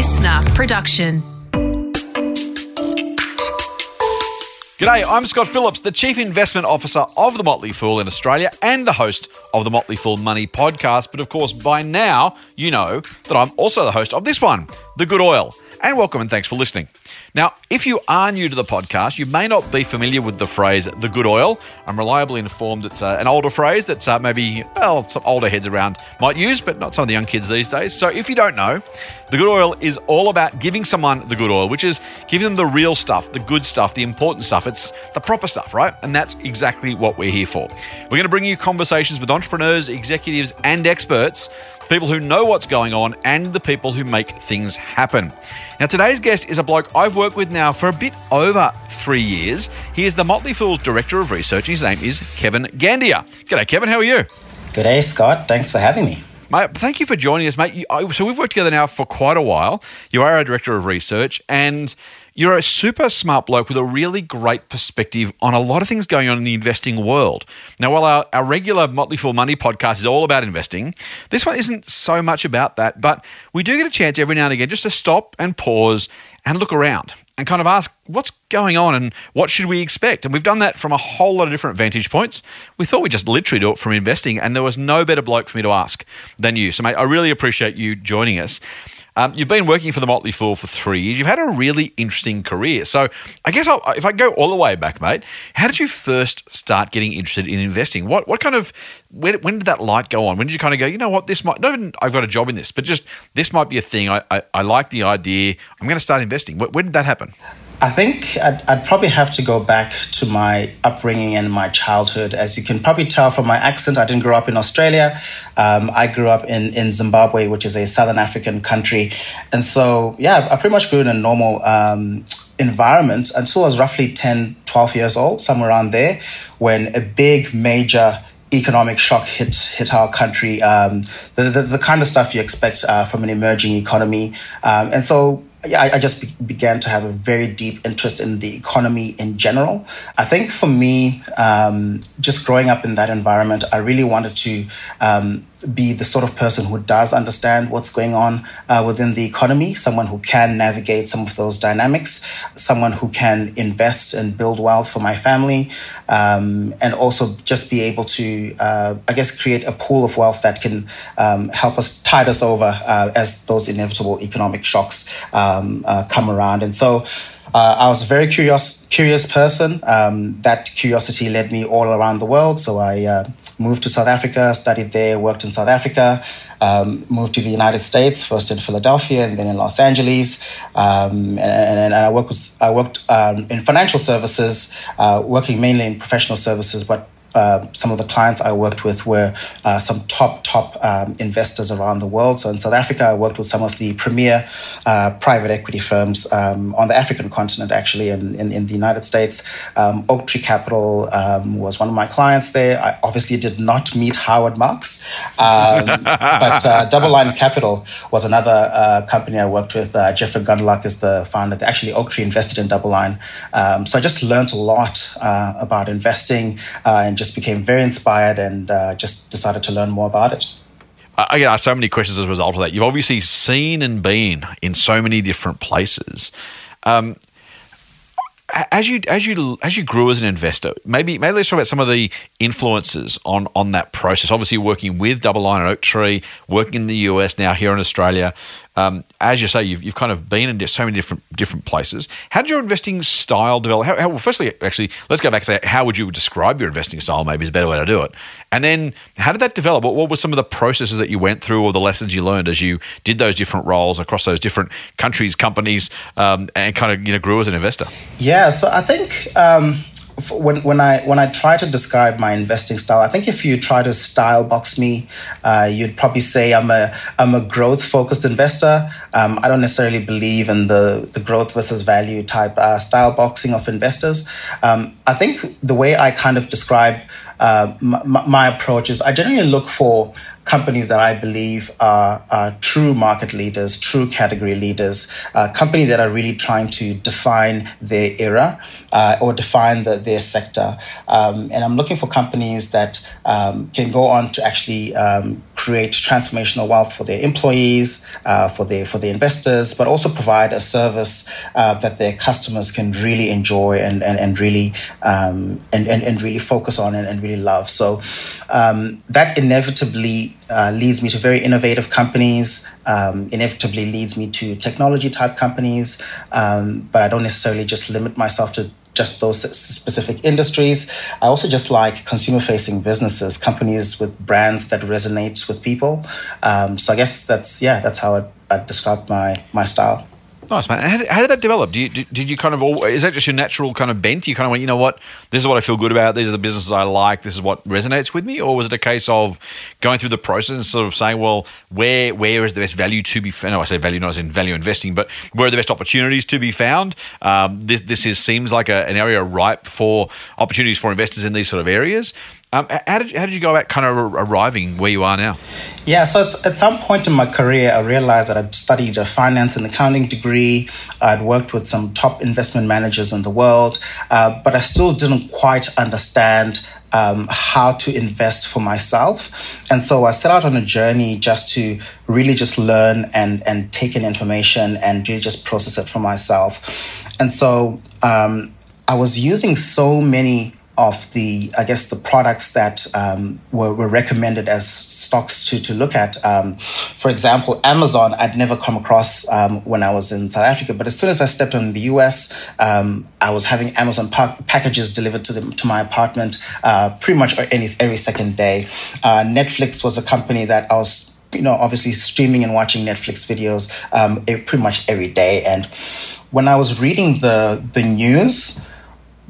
listener production. G'day, I'm Scott Phillips, the Chief Investment Officer of The Motley Fool in Australia and the host of the Motley Fool Money podcast. But of course, by now, you know that I'm also the host of this one, The Good Oil. And welcome and thanks for listening. Now, if you are new to the podcast, you may not be familiar with the phrase the good oil. I'm reliably informed it's uh, an older phrase that uh, maybe, well, some older heads around might use, but not some of the young kids these days. So if you don't know, the good oil is all about giving someone the good oil, which is giving them the real stuff, the good stuff, the important stuff. It's the proper stuff, right? And that's exactly what we're here for. We're going to bring you conversations with entrepreneurs, executives, and experts people who know what's going on, and the people who make things happen. Now, today's guest is a bloke I've worked with now for a bit over three years. He is the Motley Fool's Director of Research. His name is Kevin Gandiya. G'day, Kevin. How are you? G'day, Scott. Thanks for having me. Mate, thank you for joining us, mate. So we've worked together now for quite a while. You are our director of research, and you're a super smart bloke with a really great perspective on a lot of things going on in the investing world. Now, while our, our regular Motley Fool Money podcast is all about investing, this one isn't so much about that, but we do get a chance every now and again just to stop and pause and look around and kind of ask what's going on and what should we expect. And we've done that from a whole lot of different vantage points. We thought we'd just literally do it from investing, and there was no better bloke for me to ask than you. So, mate, I really appreciate you joining us. Um, you've been working for the Motley Fool for three years. You've had a really interesting career. So I guess I'll, if I go all the way back, mate, how did you first start getting interested in investing? What what kind of when, when did that light go on? When did you kind of go, you know what, this might not even I've got a job in this, but just this might be a thing. I I, I like the idea. I'm going to start investing. When, when did that happen? I think I'd, I'd, probably have to go back to my upbringing and my childhood. As you can probably tell from my accent, I didn't grow up in Australia. Um, I grew up in, in Zimbabwe, which is a Southern African country. And so, yeah, I pretty much grew in a normal um, environment until I was roughly 10, 12 years old, somewhere around there, when a big, major economic shock hit hit our country. Um, the, the, the kind of stuff you expect uh, from an emerging economy, um, and so I, I just be- began to have a very deep interest in the economy in general. I think for me, um, just growing up in that environment, I really wanted to um, be the sort of person who does understand what's going on uh, within the economy, someone who can navigate some of those dynamics, someone who can invest and build wealth for my family, um, and also just be able to, uh, I guess, create a pool of wealth that can um, help us tide us over uh, as those inevitable economic shocks um, uh, come around. And so, uh, I was a very curious, curious person. Um, that curiosity led me all around the world. So I uh, moved to South Africa, studied there, worked in South Africa, um, moved to the United States, first in Philadelphia and then in Los Angeles. Um, and, and, I worked, with, I worked um, in financial services, uh, working mainly in professional services, but uh, some of the clients I worked with were uh, some top, top um, investors around the world. So in South Africa, I worked with some of the premier uh, private equity firms um, on the African continent, actually, and in, in, the United States. Um, Oaktree Capital um, was one of my clients there. I obviously did not meet Howard Marks, um, but uh, DoubleLine Capital was another uh, company I worked with. Jeffrey Gundlach is the founder. Actually, Oaktree invested in DoubleLine. Um, so I just learned a lot about investing and just became very inspired and uh, just decided to learn more about it. I get asked so many questions as a result of that. You've obviously seen and been in so many different places. Um, as you as you as you grew as an investor, maybe maybe let's talk about some of the influences on on that process. Obviously, working with DoubleLine and Oaktree, working in the US now here in Australia. Um, as you say, you've, you've kind of been in so many different different places. How did your investing style develop? How, how, well, firstly, actually, let's go back and say, how would you describe your investing style? Maybe is a better way to do it. And then, how did that develop? What, what were some of the processes that you went through, or the lessons you learned as you did those different roles across those different countries, companies, um, and kind of you know grew as an investor? Yeah, so I think. Um when, when I when I try to describe my investing style, I think if you try to style box me, uh, you'd probably say I'm a I'm a growth focused investor. Um, I don't necessarily believe in the the growth versus value type uh, style boxing of investors. Um, I think the way I kind of describe uh, my, my, approach is I generally look for companies that I believe are, are true market leaders, true category leaders, uh, companies that are really trying to define their era uh, or define the, their sector. Um, and I'm looking for companies that um, can go on to actually um, create transformational wealth for their employees, uh, for their for their investors, but also provide a service uh, that their customers can really enjoy and and, and really um, and, and, and really focus on and, and really love. So um, that inevitably uh, leads me to very innovative companies. Um, inevitably leads me to technology type companies, um, but I don't necessarily just limit myself to just those specific industries. I also just like consumer facing businesses, companies with brands that resonate with people. Um, so I guess that's yeah, that's how I, I describe my my style. Nice, man. How did, how did that develop? Do you, did, did you kind of, all, is that just your natural kind of bent? You kind of went, you know what, this is what I feel good about. These are the businesses I like. This is what resonates with me. Or was it a case of going through the process and sort of saying, well, where where is the best value to be found? No, I say value not as in value investing, but where are the best opportunities to be found? Um, this, this is, seems like a, an area ripe for opportunities for investors in these sort of areas. Um, how did how did you go about kind of arriving where you are now? Yeah, so at some point in my career, I realized that I'd studied a finance and accounting degree. I'd worked with some top investment managers in the world, uh, but I still didn't quite understand um, how to invest for myself. And so I set out on a journey just to really just learn and, and take in information and really just process it for myself. And so um, I was using so many of the, I guess, the products that um, were, were, recommended as stocks to, to look at. Um, for example, Amazon, I'd never come across um, when I was in South Africa, but as soon as I stepped on the US, um, I was having Amazon pa- packages delivered to, the, to my apartment uh, pretty much any, every second day. Uh, Netflix was a company that I was you know, obviously streaming and watching Netflix videos um, pretty much every day. And when I was reading the the news,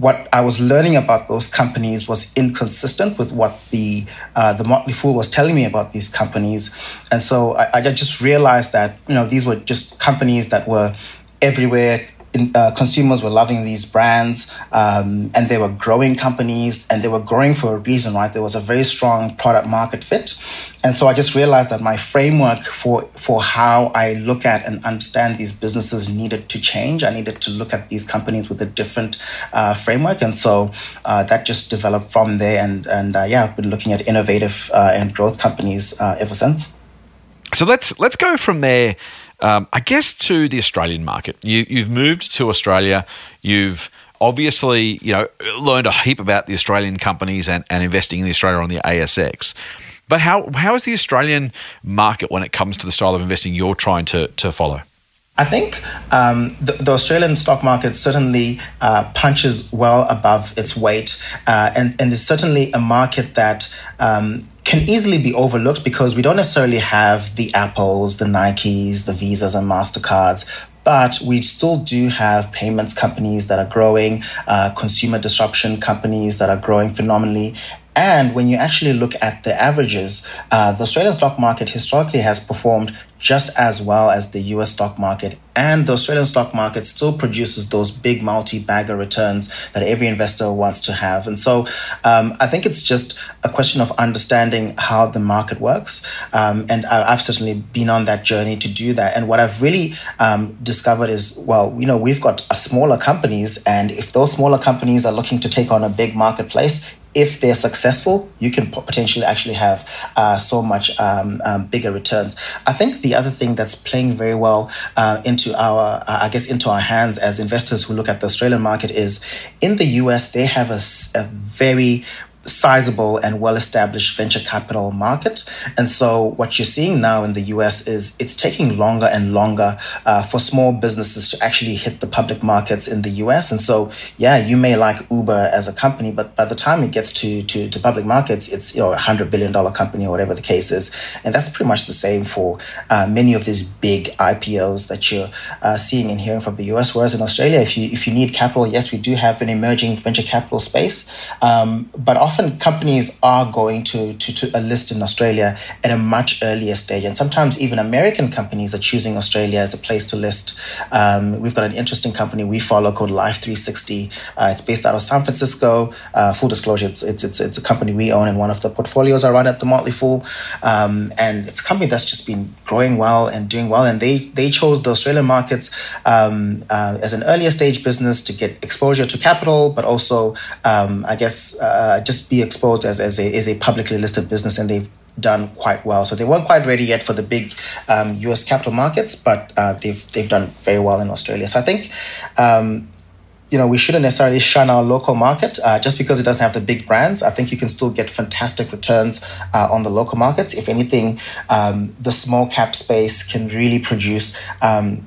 what I was learning about those companies was inconsistent with what the uh, the Motley Fool was telling me about these companies, and so I, I just realized that you know these were just companies that were everywhere in, uh, consumers were loving these brands um, and they were growing companies and they were growing for a reason, right? There was a very strong product market fit. And so I just realized that my framework for, for how I look at and understand these businesses needed to change. I needed to look at these companies with a different uh, framework. And so uh, that just developed from there. And, and uh, yeah, I've been looking at innovative uh, and growth companies uh, ever since. So let's let's go from there um, I guess to the Australian market. You, you've moved to Australia. You've obviously, you know, learned a heap about the Australian companies and, and investing in the Australia on the ASX. But how how is the Australian market when it comes to the style of investing you're trying to to follow? I think um, the, the, Australian stock market certainly uh, punches well above its weight, uh, and, and is certainly a market that um, can easily be overlooked because we don't necessarily have the Apples, the Nikes, the Visas, and MasterCards. But we still do have payments companies that are growing, uh, consumer disruption companies that are growing phenomenally, and when you actually look at the averages, uh, the Australian stock market historically has performed just as well as the US stock market. And the Australian stock market still produces those big multi bagger returns that every investor wants to have. And so um, I think it's just a question of understanding how the market works. Um, and I, have certainly been on that journey to do that. And what I've really um, discovered is well, you know, we've got smaller companies, and if those smaller companies are looking to take on a big marketplace, if they're successful, you can potentially actually have uh, so much um, um, bigger returns. I think the other thing that's playing very well uh, into our, uh, I guess, into our hands as investors who look at the Australian market is in the US, they have a, a very sizable and well established venture capital market. And so, what you're seeing now in the US is it's taking longer and longer uh, for small businesses to actually hit the public markets in the US. And so, yeah, you may like Uber as a company, but by the time it gets to, to, to public markets, it's you know, a $100 billion company or whatever the case is. And that's pretty much the same for uh, many of these big IPOs that you're uh, seeing and hearing from the US. Whereas in Australia, if you, if you need capital, yes, we do have an emerging venture capital space. Um, but companies are going to, to, to a list in Australia at a much earlier stage. And sometimes even American companies are choosing Australia as a place to list. Um, we've got an interesting company we follow called Life 360. Uh, it's based out of San Francisco. Uh, full disclosure, it's, it's, it's, it's, a company we own and one of the portfolios I run at the Motley Fool. Um, and it's a company that's just been growing well and doing well. And they, they chose the Australian markets um, uh, as an earlier stage business to get exposure to capital, but also, um, I guess, uh, just be exposed as, as, a, as a publicly listed business. And they've done quite well. So they weren't quite ready yet for the big um, U.S. capital markets, but uh, they've they've done very well in Australia. So I think. Um, you know, we shouldn't necessarily shun our local market uh, just because it doesn't have the big brands. I think you can still get fantastic returns uh, on the local markets. If anything, um, the small cap space can really produce um,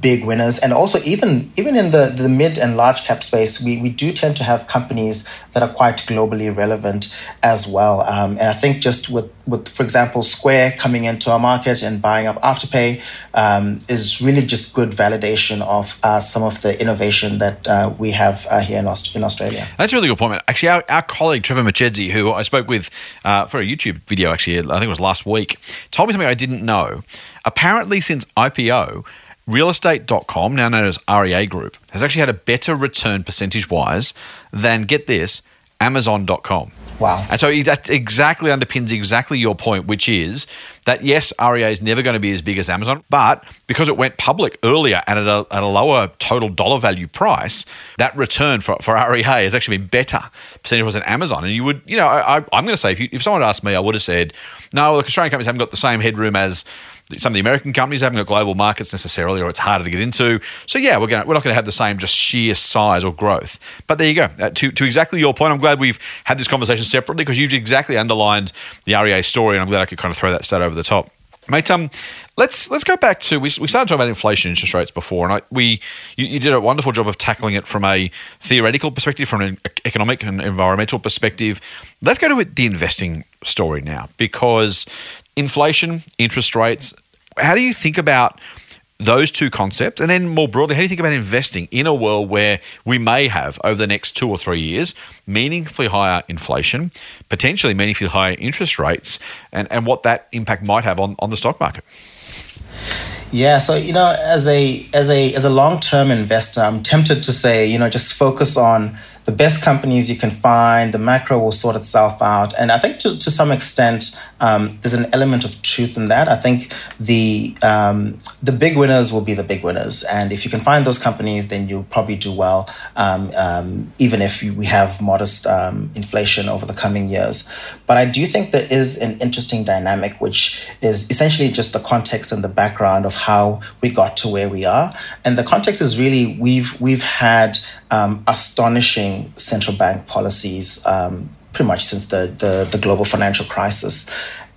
big winners. And also even even in the the mid and large cap space we we do tend to have companies that are quite globally relevant as well. Um, and i think just with with for example square coming into our market and buying up afterpay um, is really just good validation of uh, some of the innovation that uh, we have uh, here in, Aust- in australia. That's a really good point actually our, our colleague trevor Machedzi, who i spoke with uh, for a youtube video actually i think it was last week told me something i didn't know. Apparently since ipo realestate.com, now known as REA Group, has actually had a better return percentage wise than, get this, Amazon.com. Wow. And so that exactly underpins exactly your point, which is that yes, REA is never going to be as big as Amazon, but because it went public earlier and at a, at a lower total dollar value price, that return for, for REA has actually been better percentage was than Amazon. And you would, you know, I, am going to say if, you, if someone asked me, I would have said, no, the Australian companies haven't got the same headroom as some of the American companies haven't got global markets necessarily, or it's harder to get into. So yeah, we're going we're not going to have the same just sheer size or growth. But there you go. Uh, to to exactly your point, I'm glad we've had this conversation separately because you've exactly underlined the REA story, and I'm glad I could kind of throw that stat over the top. Mate, um, let's let's go back to we, we started talking about inflation interest rates before, and I, we you, you, did a wonderful job of tackling it from a theoretical perspective, from an economic and environmental perspective. Let's go to the investing story now, because inflation, interest rates. How do you think about those two concepts? And then more broadly, how do you think about investing in a world where we may have, over the next two or three years, meaningfully higher inflation, potentially meaningfully higher interest rates, and, and what that impact might have on, on the stock market? Yeah, so you know, as a as a as a long term investor, I'm tempted to say, you know, just focus on the best companies you can find, the macro will sort itself out. And I think to, to some extent, um, there's an element of truth in that. I think the um, the big winners will be the big winners, and if you can find those companies, then you'll probably do well, um, um even if we have modest um, inflation over the coming years. But I do think there is an interesting dynamic, which is essentially just the context and the background of how we got to where we are, and the context is really we've we've had um, astonishing central bank policies pretty much since the, the, the, global financial crisis.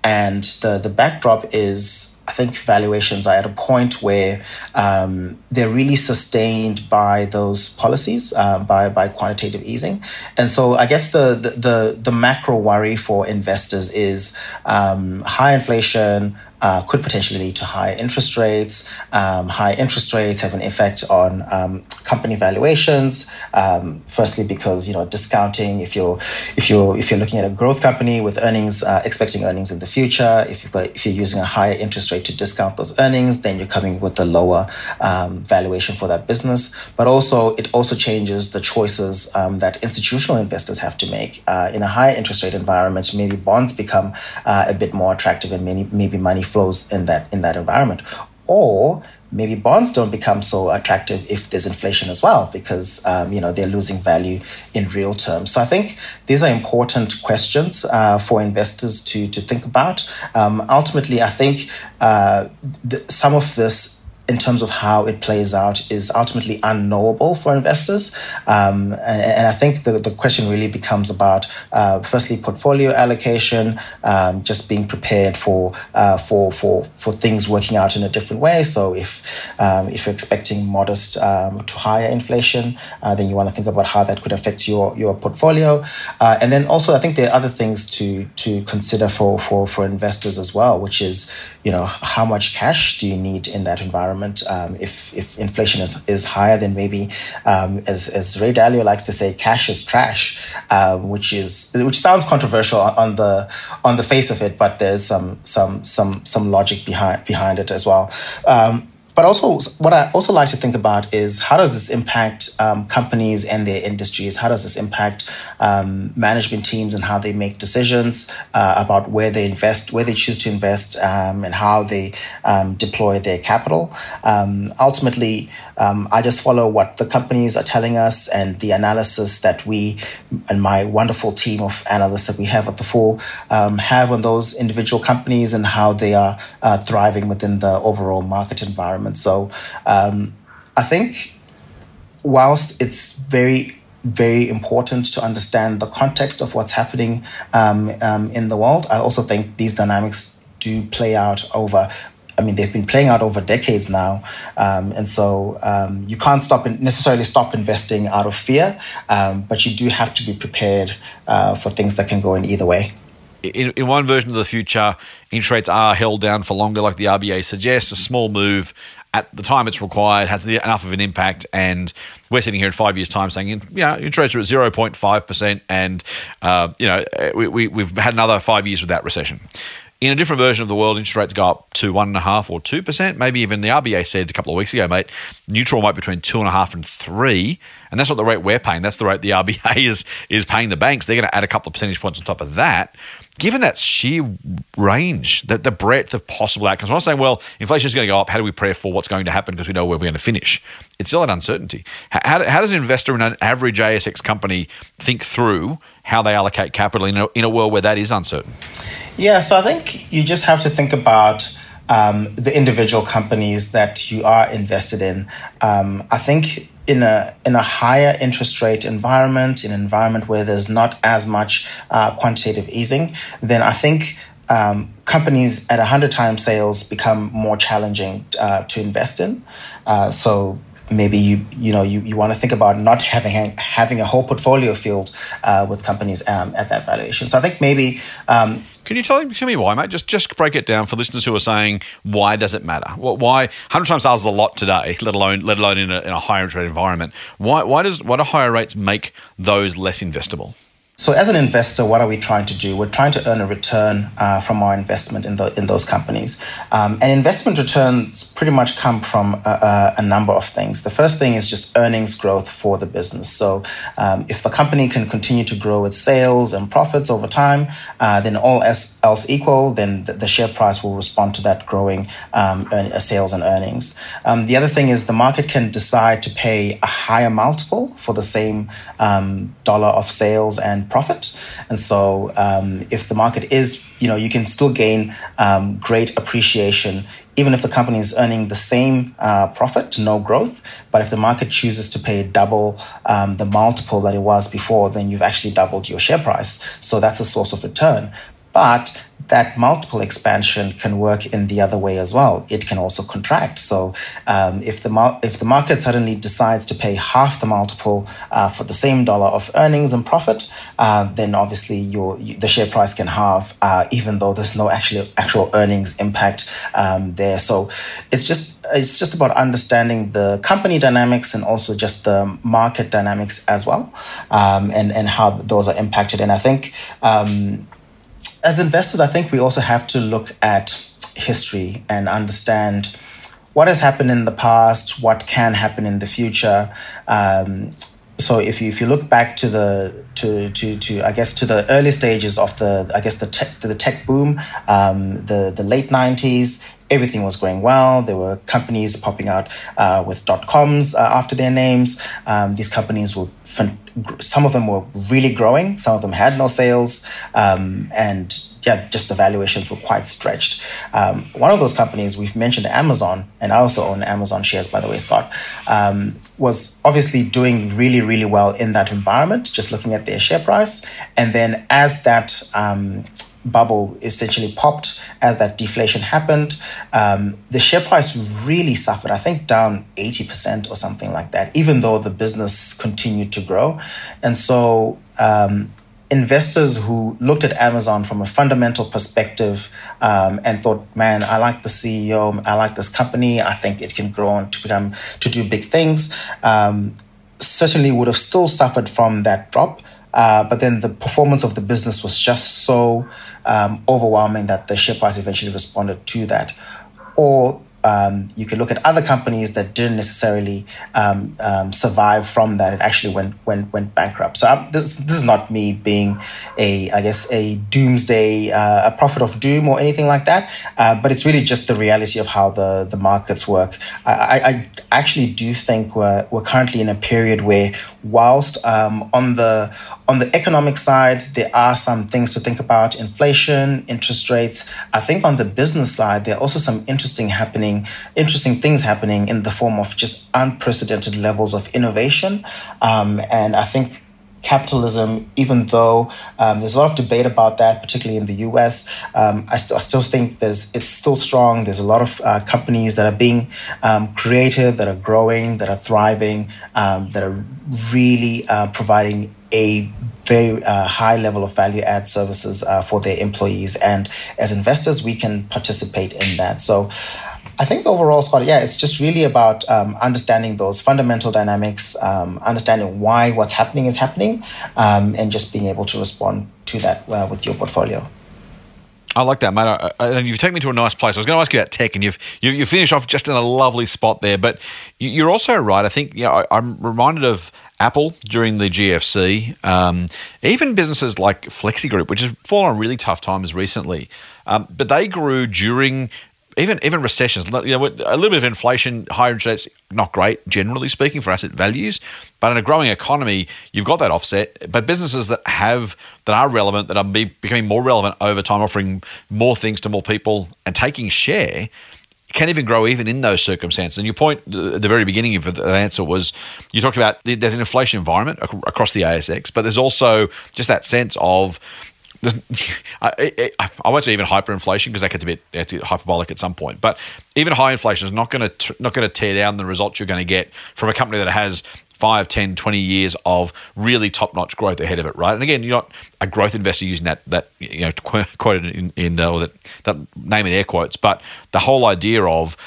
And the, the backdrop is, I think, valuations are at a point where um, they're really sustained by those policies, uh, by, by quantitative easing. And so I guess the, the, the, the macro worry for investors is um, high inflation, uh, could potentially lead to higher interest rates. Um, high interest rates have an effect on um, company valuations. Um, firstly, because you know discounting. If you're if you're if you're looking at a growth company with earnings, uh, expecting earnings in the future, if you've got if you're using a higher interest rate to discount those earnings, then you're coming with a lower um, valuation for that business. But also, it also changes the choices um, that institutional investors have to make uh, in a higher interest rate environment. Maybe bonds become uh, a bit more attractive, and maybe maybe money flows in that in that environment. Or maybe bonds don't become so attractive if there's inflation as well because um, you know they're losing value in real terms. So i think these are important questions uh, for investors to to think about. Um, ultimately i think uh, th- some of this in terms of how it plays out is ultimately unknowable for investors. Um, and, and, I think the, the question really becomes about uh, firstly portfolio allocation, um, just being prepared for uh, for for for things working out in a different way. So if um, if you're expecting modest um, to higher inflation, uh, then you want to think about how that could affect your your portfolio. Uh, and then also I think there are other things to to consider for for for investors as well, which is you know how much cash do you need in that environment environment. Um, if if inflation is, is higher, then maybe, um, as as Ray Dalio likes to say, cash is trash, um, which is which sounds controversial on the on the face of it, but there's some some some some logic behind behind it as well. Um, but also, what I also like to think about is how does this impact um, companies and their industries? How does this impact um, management teams and how they make decisions uh, about where they invest, where they choose to invest, um, and how they um, deploy their capital? Um, ultimately, um, I just follow what the companies are telling us and the analysis that we and my wonderful team of analysts that we have at the Fool have on those individual companies and how they are uh, thriving within the overall market environment environment. So um, I think whilst it's very very important to understand the context of what's happening um, um, in the world. I also think these dynamics do play out over. I mean, they've been playing out over decades now, um, and so um, you can't stop in, necessarily stop investing out of fear, um, but you do have to be prepared uh, for things that can go in either way in, in one version of the future, interest rates are held down for longer, like the RBA suggests. A small move at the time it's required has enough of an impact, and we're sitting here in five years' time saying, you know, interest rates are at zero point five percent, and uh, you know we, we, we've had another five years without recession. In a different version of the world, interest rates go up to one and a half or two percent. Maybe even the RBA said a couple of weeks ago, mate, neutral might be between two and a half and three, and that's not the rate we're paying. That's the rate the RBA is is paying the banks. They're going to add a couple of percentage points on top of that given that sheer range, that the breadth of possible outcomes, I'm not saying, well, inflation is going to go up. How do we prepare for what's going to happen because we know where we're going to finish? It's still an uncertainty. How, how does an investor in an average ASX company think through how they allocate capital in a, in a world where that is uncertain? Yeah, so I think you just have to think about um, the individual companies that you are invested in. Um, I think in a in a higher interest rate environment, in an environment where there's not as much uh, quantitative easing, then I think um, companies at 100 times sales become more challenging uh, to invest in. Uh, so maybe you you know you, you want to think about not having having a whole portfolio field uh, with companies um, at that valuation. So I think maybe um, can you tell, me why, mate? Just just break it down for listeners who are saying, why does it matter? Why hundred times sales is a lot today, let alone let alone in a, in a higher interest rate environment. Why why does why do higher rates make those less investable? So, as an investor, what are we trying to do? We're trying to earn a return uh, from our investment in, the, in those companies. Um, and investment returns pretty much come from a, a, number of things. The first thing is just earnings growth for the business. So, um, if the company can continue to grow its sales and profits over time, uh, then all else equal, then the, the, share price will respond to that growing um, earn, uh, sales and earnings. Um, the other thing is the market can decide to pay a higher multiple for the same um, dollar of sales and profit. And so, um, if the market is, you know, you can still gain um, great appreciation, even if the company is earning the same uh, profit, no growth. But if the market chooses to pay double um, the multiple that it was before, then you've actually doubled your share price. So that's a source of return. But that multiple expansion can work in the other way as well. It can also contract. So um, if the if the market suddenly decides to pay half the multiple uh, for the same dollar of earnings and profit, uh, then obviously your the share price can halve, uh, even though there's no actual actual earnings impact um, there. So it's just it's just about understanding the company dynamics and also just the market dynamics as well, um, and and how those are impacted. And I think um, as investors, I think we also have to look at history and understand what has happened in the past, what can happen in the future. Um, so if you if you look back to the to to to I guess to the early stages of the I guess the tech the tech boom, um, the the late nineties, everything was going well. There were companies popping out uh, with dot coms uh, after their names. Um, these companies were some of them were really growing, some of them had no sales, um, and yeah, just the valuations were quite stretched. Um, one of those companies we've mentioned, Amazon, and I also own Amazon shares, by the way, Scott, um, was obviously doing really, really well in that environment. Just looking at their share price, and then as that um, bubble essentially popped as that deflation happened. Um, the share price really suffered, I think down 80% or something like that, even though the business continued to grow. And so, um, investors who looked at Amazon from a fundamental perspective um, and thought, man, I like the CEO, I like this company, I think it can grow on to become to do big things, um, certainly would have still suffered from that drop. Uh, but then the performance of the business was just so um, overwhelming that the share price eventually responded to that. Or um, you can look at other companies that didn't necessarily um, um, survive from that. It actually went went went bankrupt. So I'm, this this is not me being a I guess a doomsday uh, a prophet of doom or anything like that. Uh, but it's really just the reality of how the the markets work. I, I, I actually do think we're we're currently in a period where whilst um, on the on the economic side, there are some things to think about inflation, interest rates. I think on the business side, there are also some interesting happening, interesting things happening in the form of just unprecedented levels of innovation. Um, and I think capitalism, even though um, there's a lot of debate about that, particularly in the US, um, I, st- I, still think there's it's still strong. There's a lot of uh, companies that are being um, created, that are growing, that are thriving, um, that are really uh, providing a very uh, high level of value add services uh, for their employees. And as investors, we can participate in that. So I think the overall, Scott, yeah, it's just really about um, understanding those fundamental dynamics, um, understanding why what's happening is happening, um, and just being able to respond to that uh, with your portfolio. I like that, mate. I, I, and you've taken me to a nice place. I was going to ask you about tech, and you've you, you finished off just in a lovely spot there. But you, are also right. I think you know, I, am reminded of Apple during the GFC, um, even businesses like Flexi Group, which has fallen on really tough times recently. Um, but they grew during even even recessions, you know, a little bit of inflation, higher interest rates, not great generally speaking for asset values. But in a growing economy, you've got that offset. But businesses that have that are relevant, that are be, becoming more relevant over time, offering more things to more people and taking share, can even grow even in those circumstances. And your point uh, at the very beginning of that answer was you talked about there's an inflation environment across the ASX, but there's also just that sense of I, I, I, won't say even hyperinflation because that gets a bit hyperbolic at some point. But even high inflation is not going to not going to tear down the results you're going to get from a company that has 5, 10, 20 years of really top notch growth ahead of it, right? And again, you're not a growth investor using that that you know quoted in, in uh, or that that name in air quotes, but the whole idea of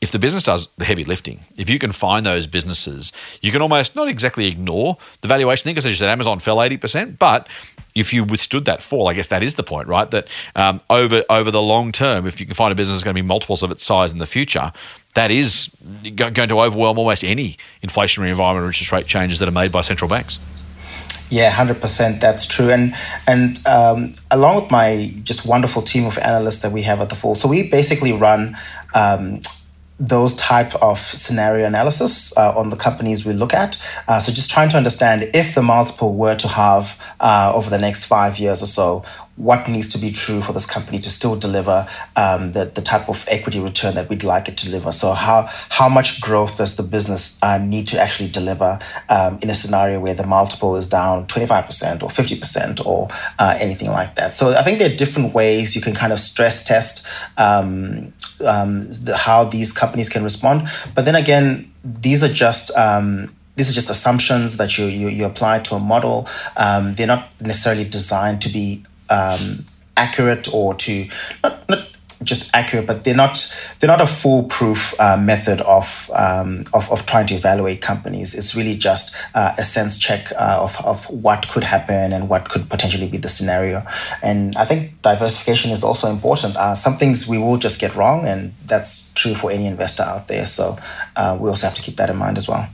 if the business does the heavy lifting, if you can find those businesses, you can almost not exactly ignore the valuation thing. Because as you said, Amazon fell 80%, but if you withstood that fall, I guess that is the point, right? That um, over over the long term, if you can find a business that's going to be multiples of its size in the future, that is going to overwhelm almost any inflationary environment or interest rate changes that are made by central banks. Yeah, hundred percent. That's true. And and um, along with my just wonderful team of analysts that we have at the Fool, so we basically run um, those type of scenario analysis uh, on the companies we look at. Uh, so just trying to understand if the multiple were to have uh, over the next five years or so, what needs to be true for this company to still deliver um, the, the type of equity return that we'd like it to deliver. So how how much growth does the business uh, need to actually deliver um, in a scenario where the multiple is down 25% or 50% or uh, anything like that. So I think there are different ways you can kind of stress test um, um, the, how these companies can respond. But then again, these are just um, these are just assumptions that you you, you apply to a model. Um, they're not necessarily designed to be um, accurate or to not, just accurate, but they're not they're not a foolproof uh, method of, um, of of trying to evaluate companies. It's really just uh, a sense check uh, of of what could happen and what could potentially be the scenario. And I think diversification is also important. Uh, some things we will just get wrong, and that's true for any investor out there. So uh, we also have to keep that in mind as well.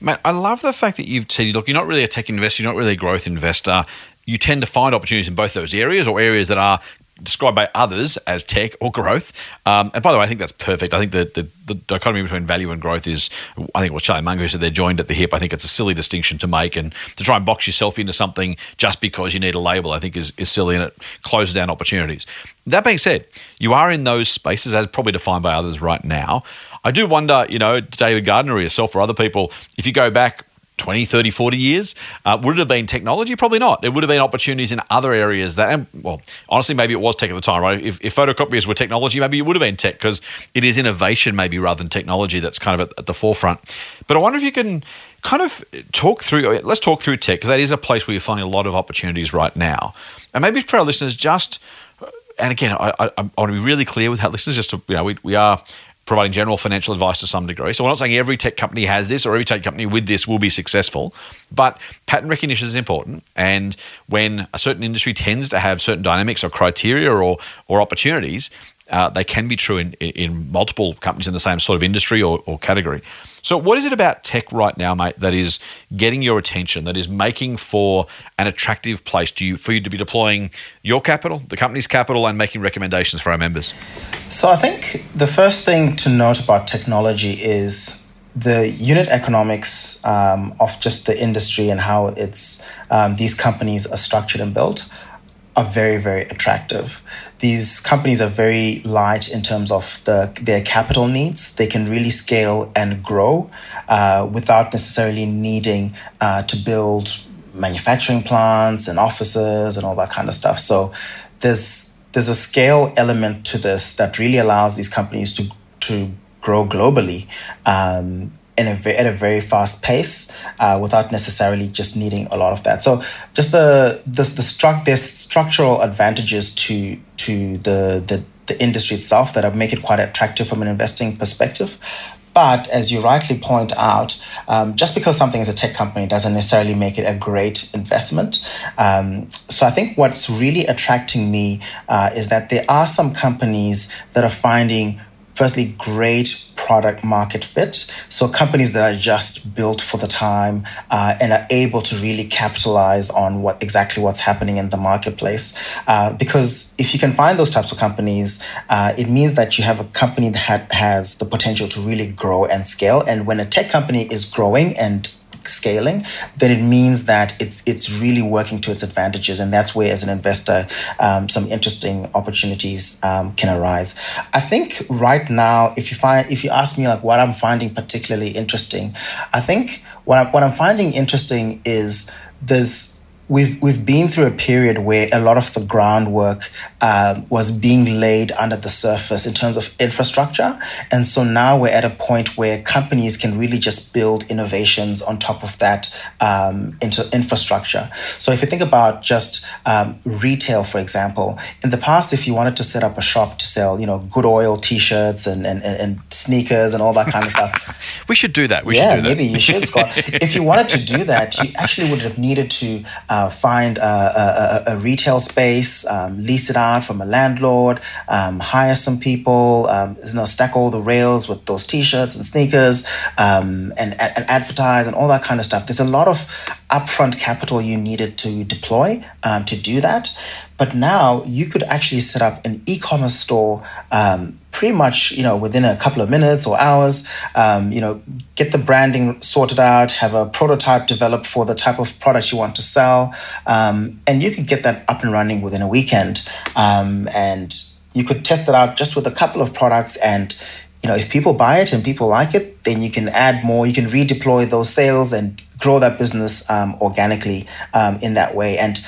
Matt, I love the fact that you've said, look, you're not really a tech investor, you're not really a growth investor you tend to find opportunities in both those areas or areas that are described by others as tech or growth. Um, and by the way, I think that's perfect. I think the, the, the, dichotomy between value and growth is, I think was Charlie Munger said they're joined at the hip. I think it's a silly distinction to make. And to try and box yourself into something just because you need a label, I think is, is silly and it closes down opportunities. That being said, you are in those spaces as probably defined by others right now. I do wonder, you know, David Gardner or yourself or other people, if you go back 20, 30, 40 years. Uh, would it have been technology? Probably not. It would have been opportunities in other areas that, and well, honestly, maybe it was tech at the time, right? If, if photocopiers were technology, maybe it would have been tech because it is innovation, maybe rather than technology, that's kind of at, at, the forefront. But I wonder if you can kind of talk through. Let's talk through tech because that is a place where you're finding a lot of opportunities right now. And maybe for our listeners, just and again, I, I, I want to be really clear with our listeners. Just to, you know, we, we are providing general financial advice to some degree. So we're not saying every tech company has this or every tech company with this will be successful, but pattern recognition is important. And when a certain industry tends to have certain dynamics or criteria or, or opportunities, uh, they can be true in, in multiple companies in the same sort of industry or, or category. So, what is it about tech right now, mate, that is getting your attention, that is making for an attractive place to you for you to be deploying your capital, the company's capital, and making recommendations for our members? So, I think the first thing to note about technology is the unit economics um, of just the industry and how it's um, these companies are structured and built are very very attractive these companies are very light in terms of the their capital needs. They can really scale and grow uh, without necessarily needing uh, to build manufacturing plants and offices and all that kind of stuff. So there's there's a scale element to this that really allows these companies to to grow globally um, in a, at a very fast pace uh, without necessarily just needing a lot of that. So just the the, the there's structural advantages to to the, the the industry itself that make it quite attractive from an investing perspective. But as you rightly point out, um, just because something is a tech company doesn't necessarily make it a great investment. Um, so I think what's really attracting me uh, is that there are some companies that are finding, firstly, great product market fit. So companies that are just built for the time uh, and are able to really capitalize on what exactly what's happening in the marketplace. Uh, because if you can find those types of companies, uh, it means that you have a company that has the potential to really grow and scale. And when a tech company is growing and scaling, then it means that it's it's really working to its advantages, and that's where, as an investor, um, some interesting opportunities um, can arise. I think right now, if you find if you ask me like what I'm finding particularly interesting, I think what I'm, what I'm finding interesting is there's we've we've been through a period where a lot of the groundwork um, was being laid under the surface in terms of infrastructure, and so now we're at a point where companies can really just build innovations on top of that um, into infrastructure. So if you think about just um, retail, for example, in the past, if you wanted to set up a shop to sell, you know, good oil T-shirts and and, and sneakers and all that kind of stuff, we should do that. We yeah, do that. maybe you should, Scott. if you wanted to do that, you actually would have needed to. Uh, uh, find a, a, a, retail space, um, lease it out from a landlord, um, hire some people, um, you know, stack all the rails with those t-shirts and sneakers, um, and, and advertise and all that kind of stuff. There's a lot of upfront capital you needed to deploy um, to do that. But now you could actually set up an e-commerce store um, pretty much, you know, within a couple of minutes or hours. Um, you know, get the branding sorted out, have a prototype developed for the type of product you want to sell, um, and you can get that up and running within a weekend. Um, and you could test it out just with a couple of products and you know if people buy it and people like it then you can add more you can redeploy those sales and grow that business um, organically um, in that way and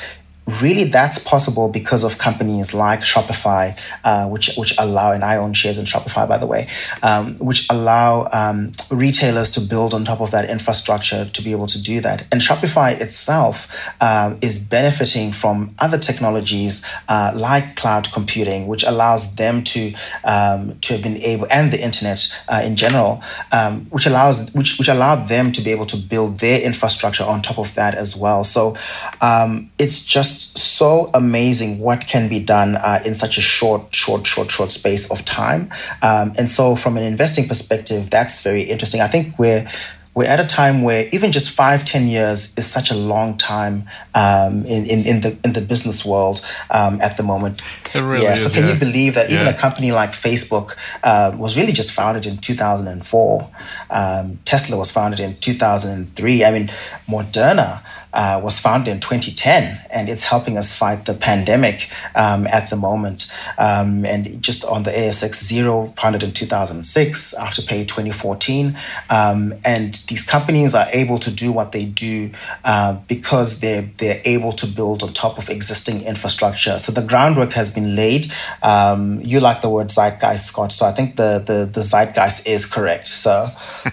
really that's possible because of companies like Shopify, uh, which which allow, and I own shares in Shopify by the way, um, which allow um, retailers to build on top of that infrastructure to be able to do that. And Shopify itself um, is benefiting from other technologies uh, like cloud computing, which allows them to um, to have been able, and the internet uh, in general, um, which allows which which allowed them to be able to build their infrastructure on top of that as well. So um, it's just so amazing what can be done uh, in such a short, short, short, short space of time. Um, and so, from an investing perspective, that's very interesting. I think we're we're at a time where even just five, ten years is such a long time um, in, in, in, the in the business world um, at the moment. It really yeah. Is, so can yeah. you believe that even Yeah. a company like Facebook uh, was really just founded in 2004? Um, Tesla was founded in 2003. I mean, Moderna uh, was founded in 2010, and it's helping us fight the pandemic um, at the moment. Um, and just on the ASX Xero, founded in 2006, Afterpay 2014. Um, and these companies are able to do what they do uh, because they're, they're able to build on top of existing infrastructure. So the groundwork has been laid. Um, you like the word zeitgeist, Scott. So I think the, the, the zeitgeist is correct. So.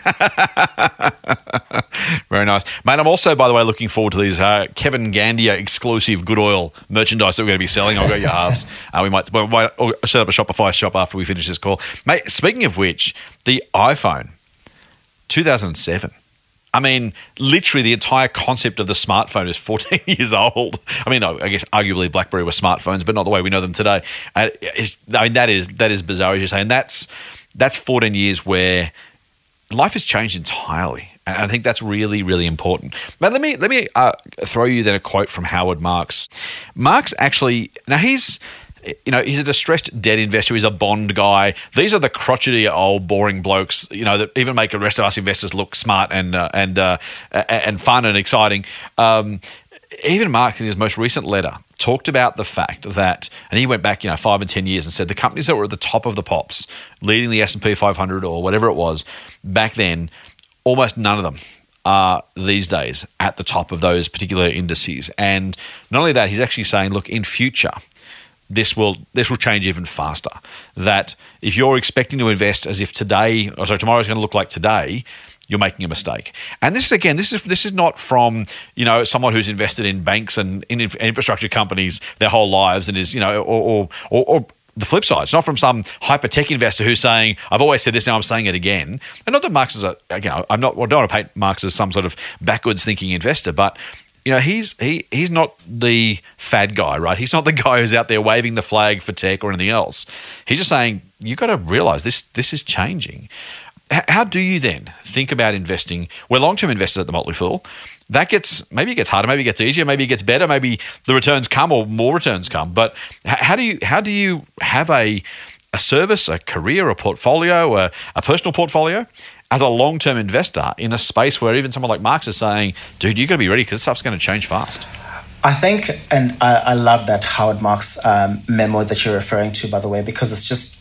Very nice. Mate, I'm also, by the way, looking forward to these uh, Kevin Gandiya exclusive good oil merchandise that we're going to be selling. I'll go your halves. Uh, we might, we might set up a Shopify shop after we finish this call. Mate, speaking of which, the iPhone 2007. I mean, literally, the entire concept of the smartphone is 14 years old. I mean, I guess arguably BlackBerry were smartphones, but not the way we know them today. I mean, that is that is bizarre, as you're saying. That's that's 14 years where life has changed entirely. And I think that's really, really important. But let me let me uh, throw you then a quote from Howard Marks. Marks actually now he's you know, he's a distressed debt investor. He's a bond guy. These are the crotchety old boring blokes, you know, that even make the rest of us investors look smart and uh, and uh, and fun and exciting. Um, even Mark, in his most recent letter, talked about the fact that, and he went back, you know, five and ten years and said the companies that were at the top of the pops, leading the S and P 500 or whatever it was back then, almost none of them are these days at the top of those particular indices. And not only that, he's actually saying, look, in future, this will this will change even faster. That if you're expecting to invest as if today, or sorry, tomorrow is going to look like today, you're making a mistake. And this is again, this is this is not from you know someone who's invested in banks and in infrastructure companies their whole lives and is you know or or, or the flip side. It's not from some hyper tech investor who's saying, I've always said this, now I'm saying it again. And not that Marks is a, know, I'm not, I don't want to paint Marks as some sort of backwards thinking investor, but you know, he's he he's not the fad guy, right? He's not the guy who's out there waving the flag for tech or anything else. He's just saying you've got to realize this this is changing. H- how do you then think about investing? We're long term investors at the Motley Fool that gets maybe it gets harder, maybe it gets easier, maybe it gets better, maybe the returns come or more returns come. But how do you how do you have a a service, a career, a portfolio, a, a personal portfolio as a long term investor in a space where even someone like Marks is saying, dude, you got to be ready because stuff's going to change fast. I think, and I, I love that Howard Marks um, memo that you're referring to, by the way, because it's just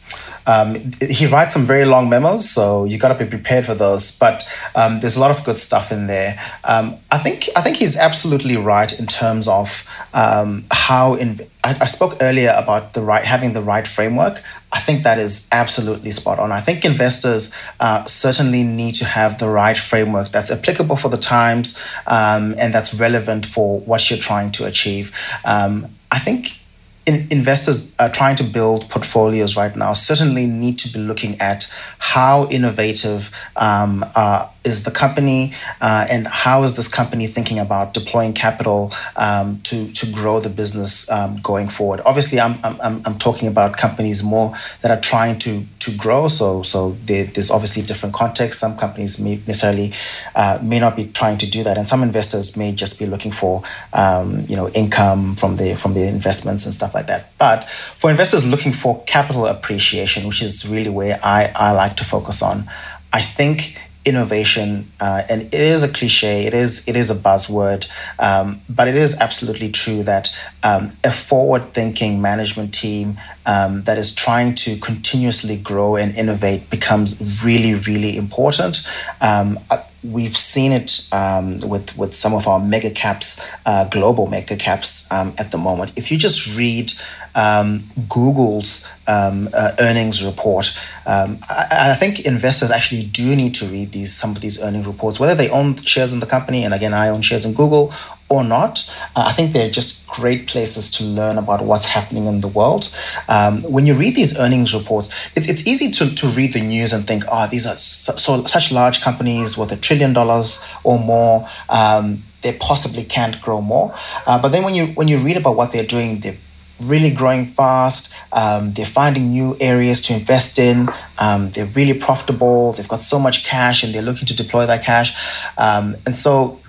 um, he writes some very long memos, so you got to be prepared for those. But um, there's a lot of good stuff in there. Um, I think I think he's absolutely right in terms of um, how. In, I, I, spoke earlier about the right having the right framework. I think that is absolutely spot on. I think investors uh, certainly need to have the right framework that's applicable for the times um, and that's relevant for what you're trying to achieve. Um, I think in, investors are trying to build portfolios right now certainly need to be looking at how innovative um, uh, is the company uh, and how is this company thinking about deploying capital um, to, to grow the business um, going forward? Obviously I'm, I'm, I'm talking about companies more that are trying to to grow. So so there's obviously different contexts. Some companies may necessarily uh, may not be trying to do that. And some investors may just be looking for um, you know income from the from the investments and stuff like that. But for investors looking for capital appreciation which is really where I, I like to focus on I think innovation, uh, and it is a cliche, it is it is a buzzword, um, but it is absolutely true that um, a forward-thinking management team um, that is trying to continuously grow and innovate becomes really, really important. Um, uh, we've seen it um, with with some of our mega caps, uh, global mega caps um, at the moment. If you just read um, Google's um, uh, earnings report. Um, I, I, think investors actually do need to read these some of these earnings reports, whether they own shares in the company, and again, I own shares in Google or not. Uh, I think they're just great places to learn about what's happening in the world. Um, when you read these earnings reports, it's, it's easy to, to read the news and think, oh, these are so, so such large companies worth a trillion dollars or more. Um, they possibly can't grow more. Uh, but then when you when you read about what they're doing, they're really growing fast. Um, they're finding new areas to invest in. Um, they're really profitable. They've got so much cash and they're looking to deploy that cash. Um, and so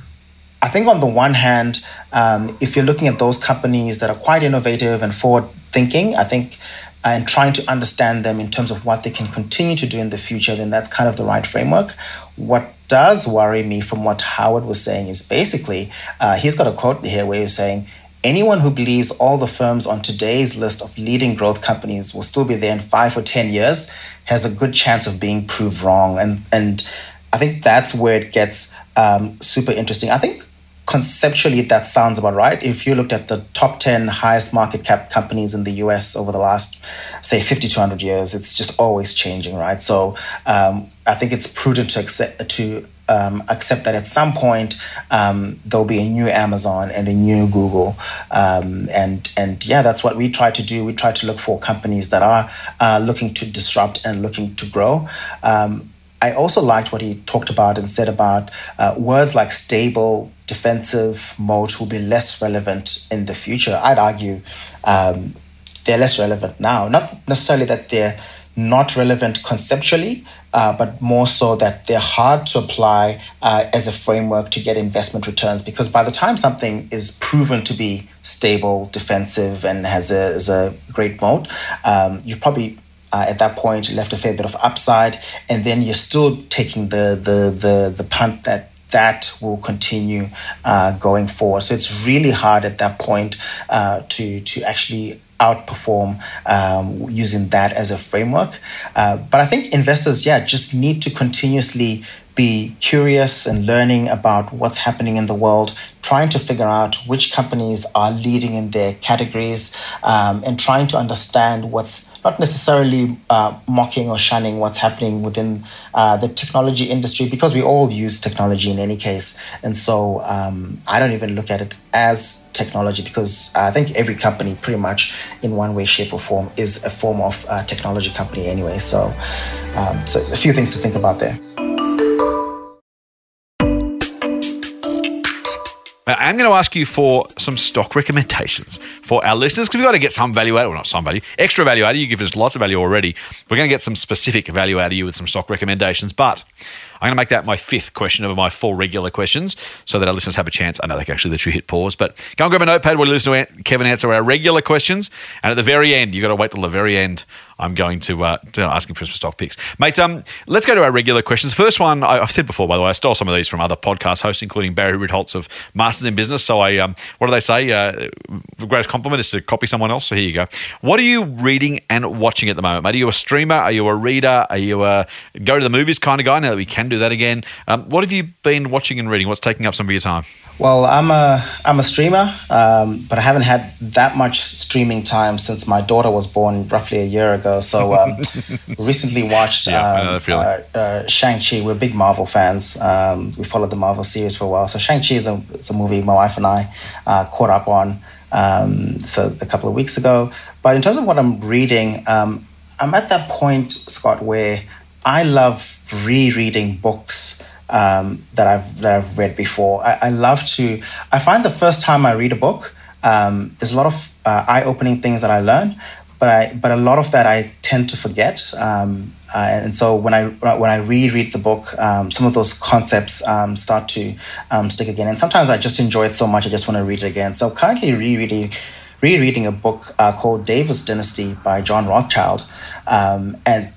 I think on the one hand, um, if you're looking at those companies that are quite innovative and forward thinking, I think and trying to understand them in terms of what they can continue to do in the future, then that's kind of the right framework. What does worry me from what Howard was saying is basically, uh, he's got a quote here where he's saying, Anyone who believes all the firms on today's list of leading growth companies will still be there in five or 10 years has a good chance of being proved wrong. And, and I think that's where it gets um, super interesting. I think conceptually that sounds about right. If you looked at the top 10 highest market cap companies in the US over the last, say, 50 to 100 years, it's just always changing, right? So um, I think it's prudent to accept, to um, accept that at some point um, there'll be a new Amazon and a new Google, um, and and yeah, that's what we try to do. We try to look for companies that are uh, looking to disrupt and looking to grow. I also liked what he talked about and said about uh, words like stable, defensive, moat will be less relevant in the future. I'd argue um, they're less relevant now. Not necessarily that they're not relevant conceptually, uh, but more so that they're hard to apply uh, as a framework to get investment returns. Because by the time something is proven to be stable, defensive, and has a, a great moat, um, you probably uh, at that point left a fair bit of upside, and then you're still taking the the the the punt that that will continue uh, going forward. So it's really hard at that point uh, to to actually outperform um, using that as a framework. Uh, but I think investors, yeah, just need to continuously be curious and learning about what's happening in the world, trying to figure out which companies are leading in their categories, um, and trying to understand what's not necessarily uh, mocking or shunning what's happening within uh, the technology industry because we all use technology in any case. And so um, I don't even look at it as technology because I think every company, pretty much in one way, shape, or form, is a form of uh, technology company anyway. So, um, so a few things to think about there. I'm going to ask you for some stock recommendations for our listeners because we've got to get some value out, well, not some value, extra value out of you. You give us lots of value already. We're going to get some specific value out of you with some stock recommendations. But I'm going to make that my fifth question of my four regular questions so that our listeners have a chance. I know they can actually literally hit pause, but go and grab a notepad while you listen to Kevin answer our regular questions. And at the very end, you've got to wait till the very end. I'm going to, uh, ask him for some stock picks. Mate, um, let's go to our regular questions. First one, I, have said before, by the way, I stole some of these from other podcast hosts, including Barry Ritholtz of Masters in Business. So I, um, what do they say? Uh, the greatest compliment is to copy someone else. So here you go. What are you reading and watching at the moment, mate? Are you a streamer? Are you a reader? Are you a go to the movies kind of guy now that we can do that again? Um, what have you been watching and reading? What's taking up some of your time? Well, I'm a I'm a streamer, um, but I haven't had that much streaming time since my daughter was born roughly a year ago. So um, recently watched yeah, um, uh, uh, Shang Chi. We're big Marvel fans. Um, we followed the Marvel series for a while. So Shang Chi is a, it's a movie my wife and I uh, caught up on. Um, so a couple of weeks ago. But in terms of what I'm reading, um, I'm at that point, Scott, where I love rereading books um, that I've that I've read before. I, I, love to. I find the first time I read a book, um, there's a lot of uh, eye-opening things that I learn, but I but a lot of that I tend to forget. Um, uh, and so when I when I reread the book, um, some of those concepts um, start to um, stick again. And sometimes I just enjoy it so much I just want to read it again. So currently rereading rereading a book uh, called Davis Dynasty by John Rothchild, um, and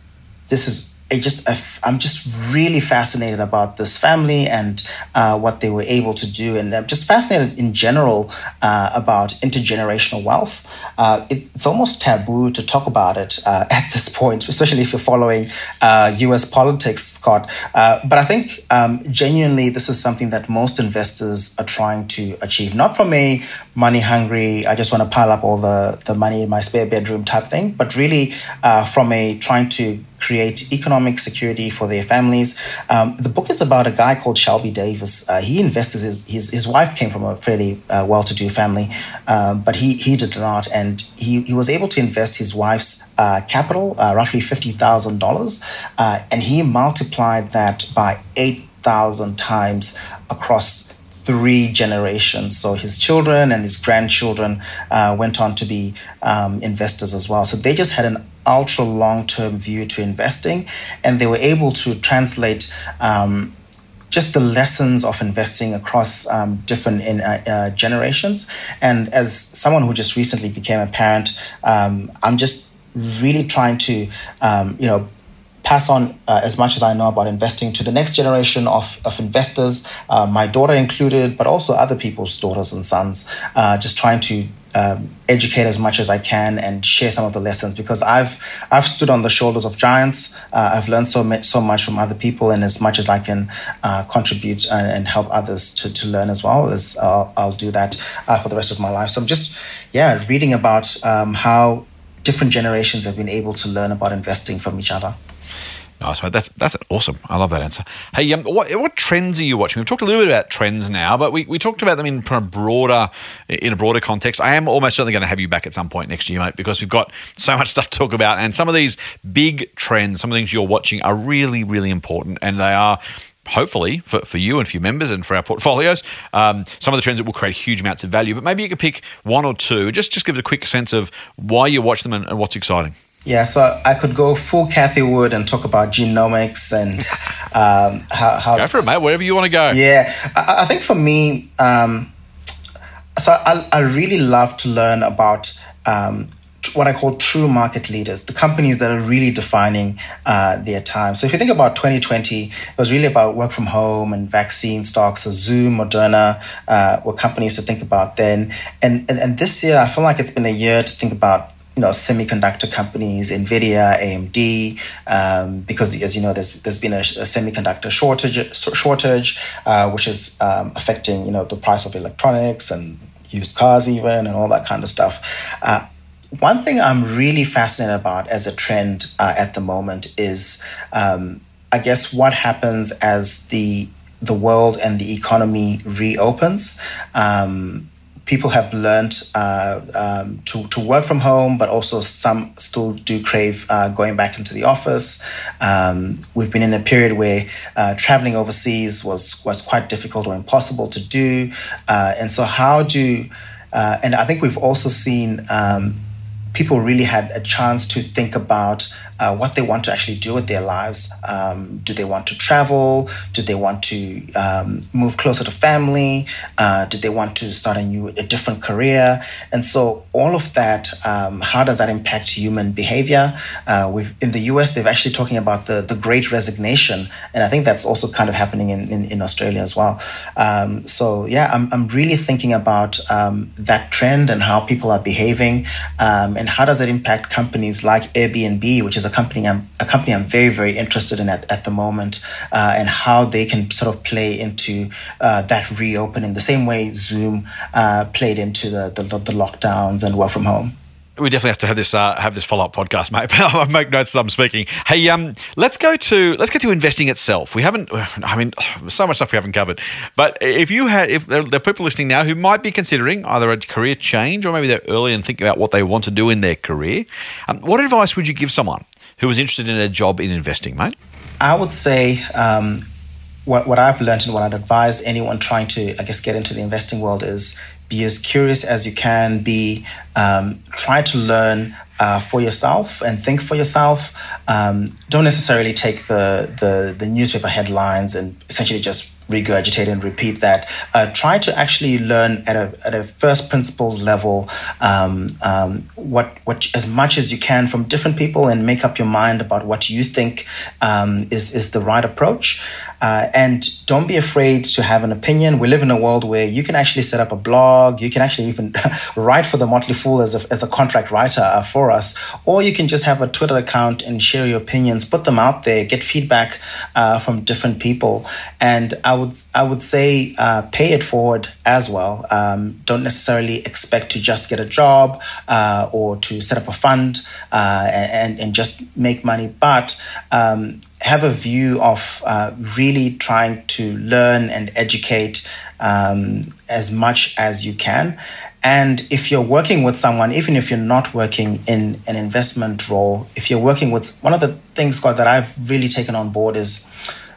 this is it just I'm just really fascinated about this family and uh, what they were able to do, and I'm just fascinated in general uh, about intergenerational wealth. Uh, it, it's almost taboo to talk about it uh, at this point, especially if you're following U.S. Uh, politics, Scott. Uh, but I think um, genuinely this is something that most investors are trying to achieve, not from a money hungry, I just want to pile up all the the money in my spare bedroom type thing, but really from a trying to create economic security for their families. Um, the book is about a guy called Shelby Davis. Uh, he invested his, his, his wife came from a fairly uh, well-to-do family, um, but he he did not, and he, he was able to invest his wife's uh, capital, uh, roughly fifty thousand dollars, uh, and he multiplied that by eight thousand times across three generations. So his children and his grandchildren uh, went on to be um, investors as well. So they just had an ultra long term view to investing, and they were able to translate. Um, just the lessons of investing across um, different in, uh, uh, generations. And as someone who just recently became a parent, um, I'm just really trying to, um, you know, pass on uh, as much as I know about investing to the next generation of, of investors, uh, my daughter included, but also other people's daughters and sons, uh, just trying to um, educate as much as I can and share some of the lessons because I've I've stood on the shoulders of giants. Uh, I've learned so much so much from other people, and as much as I can uh, contribute and, and, help others to, to learn as well, as uh, I'll do that for the rest of my life. So I'm just yeah reading about um, how different generations have been able to learn about investing from each other. Nice, mate. That's that's awesome. I love that answer. Hey, um, what what trends are you watching? We've talked a little bit about trends now, but we, we talked about them in a broader in a broader context. I am almost certainly going to have you back at some point next year, mate, because we've got so much stuff to talk about, and some of these big trends, some of the things you're watching, are really really important, and they are hopefully for, for you and for your members and for our portfolios, um, some of the trends that will create huge amounts of value. But maybe you could pick one or two. Just just give us a quick sense of why you watch them and, and what's exciting. Yeah, so I could go full Cathie Wood and talk about genomics and um, how, how. Go for it, mate. Wherever you want to go. Yeah, I, I think for me, um, so I, I really love to learn about um, what I call true market leaders, the companies that are really defining uh, their time. So if you think about 2020, it was really about work from home and vaccine stocks. So Zoom, Moderna uh, were companies to think about then. And, and and this year, I feel like it's been a year to think about you know semiconductor companies, Nvidia, AMD, um, because as you know, there's there's been a, a semiconductor shortage shortage, uh, which is um, affecting you know the price of electronics and used cars even and all that kind of stuff. Uh, one thing I'm really fascinated about as a trend uh, at the moment is, um, I guess, what happens as the the world and the economy reopens. Um, people have learned uh, um, to, to work from home, but also some still do crave uh, going back into the office. Um, we've been in a period where uh, traveling overseas was, was quite difficult or impossible to do. Uh, and so, how do, uh, and I think we've also seen um, people really had a chance to think about uh, what they want to actually do with their lives. Um, do they want to travel? Do they want to um, move closer to family? Uh, do they want to start a new, a different career? And so, all of that, um, how does that impact human behavior? Uh, we've in the U.S. They've actually talking about the the Great Resignation, and I think that's also kind of happening in in, in Australia as well. Um, so, yeah, I'm I'm really thinking about um, that trend and how people are behaving, um, and how does it impact companies like Airbnb, which is a a company I'm a company I'm very very interested in at, at the moment, uh, and how they can sort of play into uh, that reopening the same way Zoom uh, played into the, the, the lockdowns and work from home we definitely have to have this uh, have this follow up podcast, mate. I make notes as I'm speaking. Hey, um, let's go to let's get to investing itself. We haven't, I mean, so much stuff we haven't covered. But if you had, if there, there are people listening now who might be considering either a career change or maybe they're early and thinking about what they want to do in their career, um, what advice would you give someone who was interested in a job in investing, mate? I would say um, what, what I've learned and what I'd advise anyone trying to, I guess, get into the investing world is be as curious as you can, be um, try to learn uh, for yourself and think for yourself. Um, don't necessarily take the, the, the newspaper headlines and essentially just regurgitate and repeat that. Uh, try to actually learn at a, at a first principles level um, um, what what as much as you can from different people and make up your mind about what you think um, is is the right approach. Uh, and don't be afraid to have an opinion. We live in a world where you can actually set up a blog, you can actually even write for the Motley Fool as a, as a contract writer uh, for us, or you can just have a Twitter account and share your opinions, put them out there, get feedback uh, from different people. And I would, I would say uh, pay it forward as well. Um, don't necessarily expect to just get a job uh, or to set up a fund uh, and, and just make money, but um, have a view of uh, really trying to learn and educate um, as much as you can. And if you're working with someone, even if you're not working in an investment role, if you're working with one of the things, Scott, that I've really taken on board is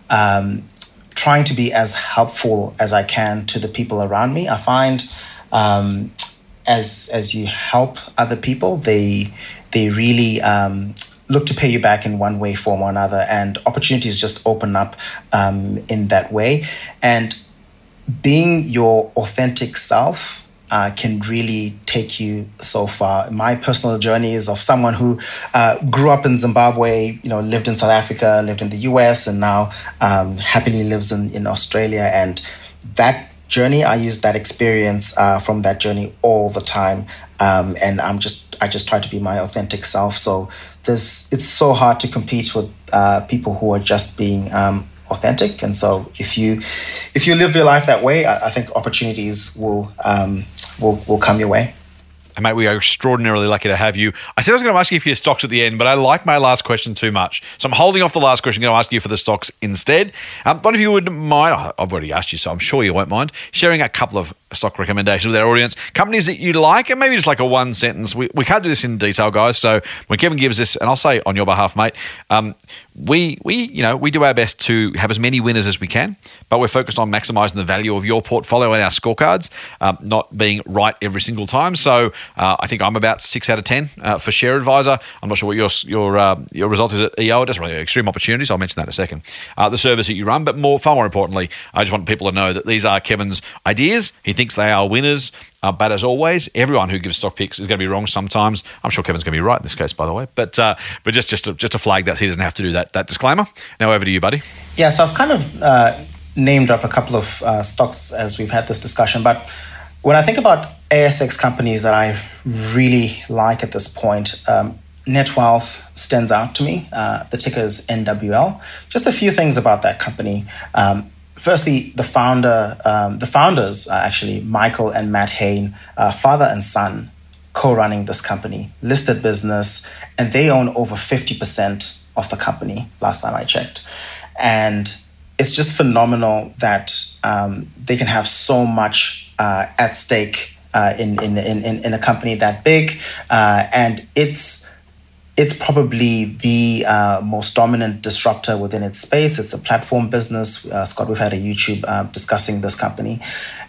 um, trying to be as helpful as I can to the people around me. I find um, as as you help other people, they they really um, look to pay you back in one way, form or another, and opportunities just open up um, in that way. And being your authentic self uh, can really take you so far. My personal journey is of someone who uh, grew up in Zimbabwe, you know, lived in South Africa, lived in the US, and now um, happily lives in, in Australia. And that journey, I use that experience uh, from that journey all the time. Um, and I'm just, I just try to be my authentic self. So there's, it's so hard to compete with uh, people who are just being um, authentic. And so if you if you live your life that way, I, I think opportunities will um, will will come your way. And mate, we are extraordinarily lucky to have you. I said I was going to ask you for your stocks at the end, but I like my last question too much. So I'm holding off the last question. I'm going to ask you for the stocks instead. Um, but if you wouldn't mind, I've already asked you, so I'm sure you won't mind sharing a couple of stock recommendations with our audience. Companies that you like, and maybe just like a one sentence. We, we can't do this in detail, guys. So when Kevin gives this, and I'll say on your behalf, mate, um, we we you know we do our best to have as many winners as we can, but we're focused on maximising the value of your portfolio and our scorecards, um, not being right every single time. So uh, I think I'm about six out of ten uh, for Share Advisor. I'm not sure what your your uh, your result is at EO. It doesn't really extreme opportunities. I'll mention that in a second. Uh, the service that you run, but more far more importantly, I just want people to know that these are Kevin's ideas. He thinks they are winners. Uh, but as always, everyone who gives stock picks is going to be wrong sometimes. I'm sure Kevin's going to be right in this case, by the way. But uh, but just just just to flag that he doesn't have to do that that disclaimer. Now over to you, buddy. Yeah, so I've kind of uh, named up a couple of uh, stocks as we've had this discussion, but when I think about ASX companies that I really like at this point, um, Netwealth stands out to me. Uh, the ticker is NWL. Just a few things about that company. Um, firstly, the founder, um, the founders are actually Michael and Matt Heine, uh, father and son, co-running this company, listed business, and they own over fifty percent of the company. Last time I checked, and it's just phenomenal that um, they can have so much uh, at stake. Uh, in, in, in, in a company that big, uh, and it's it's probably the uh, most dominant disruptor within its space. It's a platform business. Uh, Scott, we've had a YouTube uh, discussing this company.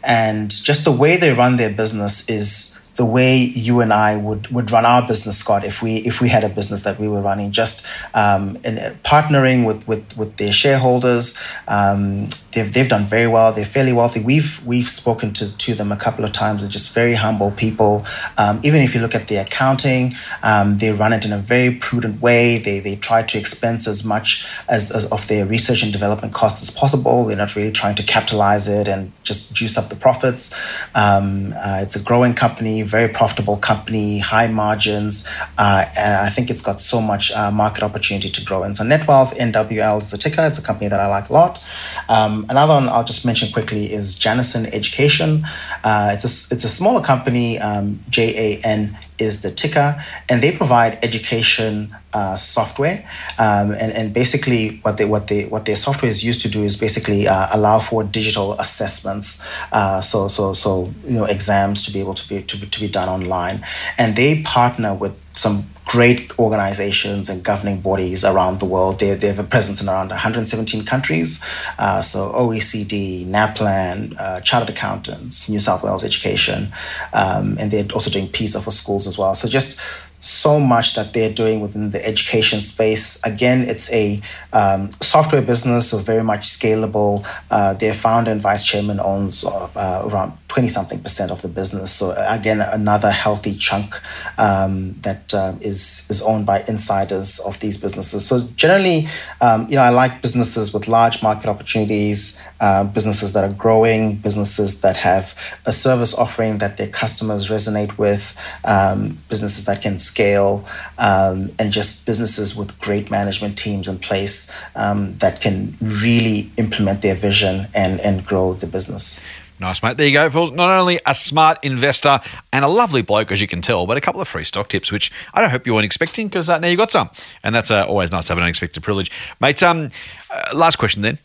And just the way they run their business is the way you and I would, would run our business, Scott, if we if we had a business that we were running, just um, in, uh, partnering with, with, with their shareholders. Um, they've, they've done very well. They're fairly wealthy. We've we've spoken to, to them a couple of times. They're just very humble people. Um, even if you look at the accounting, um, they run it in a very prudent way. They they try to expense as much as, as of their research and development costs as possible. They're not really trying to capitalize it and just juice up the profits. Um, uh, it's a growing company very profitable company, high margins. Uh, and I think it's got so much uh, market opportunity to grow in. So Netwealth, NWL is the ticker. It's a company that I like a lot. Um, another one I'll just mention quickly is Janison Education. Uh, it's, a, it's a smaller company, um, J A N is the ticker, and they provide education uh, software. Um, and, and basically, what they what they what their software is used to do is basically uh, allow for digital assessments. Uh, so so so you know exams to be able to be to be, to be done online, and they partner with some great organizations and governing bodies around the world. They, they have a presence in around 117 countries. Uh, so OECD, NAPLAN, uh, Chartered Accountants, New South Wales Education, um, and they're also doing PISA for schools as well. So just so much that they're doing within the education space. Again, it's a um, software business, so very much scalable. Uh, their founder and vice chairman owns uh, around 20 something percent of the business. So, again, another healthy chunk um, that uh, is is owned by insiders of these businesses. So, generally, um, you know, I like businesses with large market opportunities, uh, businesses that are growing, businesses that have a service offering that their customers resonate with, um, businesses that can scale, um, and just businesses with great management teams in place um, that can really implement their vision and, and grow the business. Nice, mate. There you go, Phil. Not only a smart investor and a lovely bloke, as you can tell, but a couple of free stock tips, which I don't hope you weren't expecting because uh, now you got some. And that's uh, always nice to have an unexpected privilege. Mate, um, uh, last question then.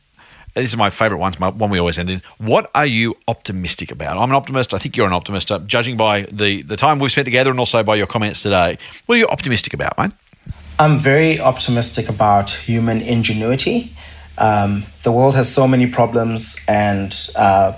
This is my favourite one, my one we always end in. What are you optimistic about? I'm an optimist. I think you're an optimist, uh, judging by the, the time we've spent together and also by your comments today. What are you optimistic about, mate? I'm very optimistic about human ingenuity. Um, the world has so many problems, and uh,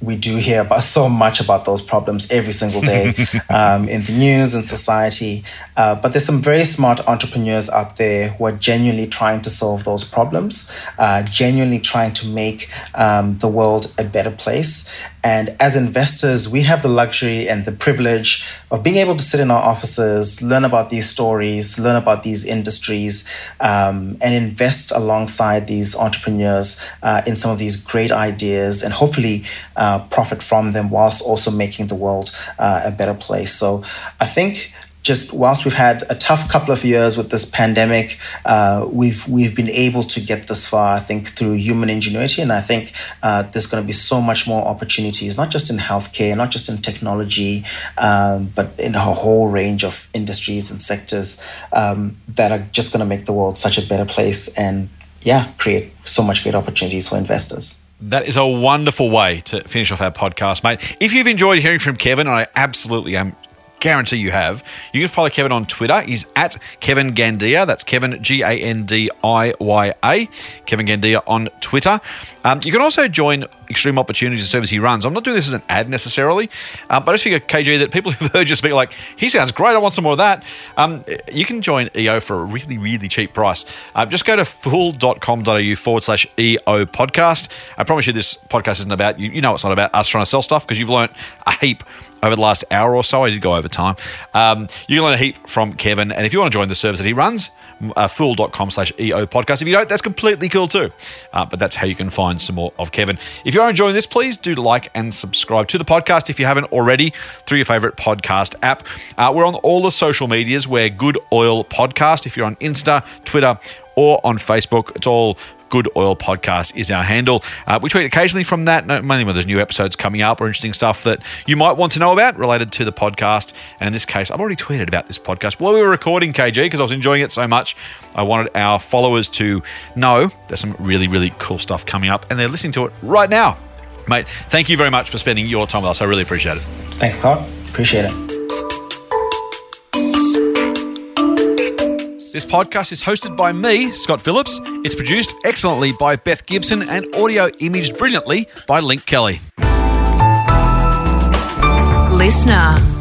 we do hear about so much about those problems every single day um, in the news and society. Uh, but there's some very smart entrepreneurs out there who are genuinely trying to solve those problems, uh, genuinely trying to make um, the world a better place. And as investors, we have the luxury and the privilege of being able to sit in our offices, learn about these stories, learn about these industries, um, and invest alongside these entrepreneurs uh, in some of these great ideas and hopefully uh, profit from them whilst also making the world uh, a better place. So I think just whilst we've had a tough couple of years with this pandemic, uh, we've we've been able to get this far. I think through human ingenuity, and I think uh, there's going to be so much more opportunities, not just in healthcare, not just in technology, um, but in a whole range of industries and sectors um, that are just going to make the world such a better place, and yeah, create so much great opportunities for investors. That is a wonderful way to finish off our podcast, mate. If you've enjoyed hearing from Kevin, and I absolutely am guarantee you have. You can follow Kevin on Twitter. He's at Kevin Gandiya. That's Kevin G A N D I Y A. Kevin Gandiya on Twitter. Um, you can also join Extreme Opportunities, the service he runs. I'm not doing this as an ad necessarily, uh, but I just figure, KG, that people who've heard you speak like, he sounds great, I want some more of that. Um, you can join EO for a really, really cheap price. Uh, just go to fool.com.au forward slash EO podcast. I promise you this podcast isn't about, you, you know it's not about us trying to sell stuff because you've learned a heap over the last hour or so. I did go over time. Um, you can learn a heap from Kevin. And if you want to join the service that he runs, uh, fool.com slash EO podcast. If you don't, that's completely cool too. Uh, but that's how you can find some more of Kevin. If you are enjoying this, please do like and subscribe to the podcast if you haven't already through your favorite podcast app. Uh, we're on all the social medias. We're Good Oil Podcast. If you're on Insta, Twitter, or on Facebook, it's all Good Oil Podcast is our handle. Uh, we tweet occasionally from that, mainly when there's new episodes coming up or interesting stuff that you might want to know about related to the podcast. And in this case, I've already tweeted about this podcast while we were recording KG because I was enjoying it so much. I wanted our followers to know there's some really, really cool stuff coming up, and they're listening to it right now. Mate, thank you very much for spending your time with us. I really appreciate it. Thanks, Scott. Appreciate it. This podcast is hosted by me, Scott Phillips. It's produced excellently by Beth Gibson and audio imaged brilliantly by Link Kelly. Listener.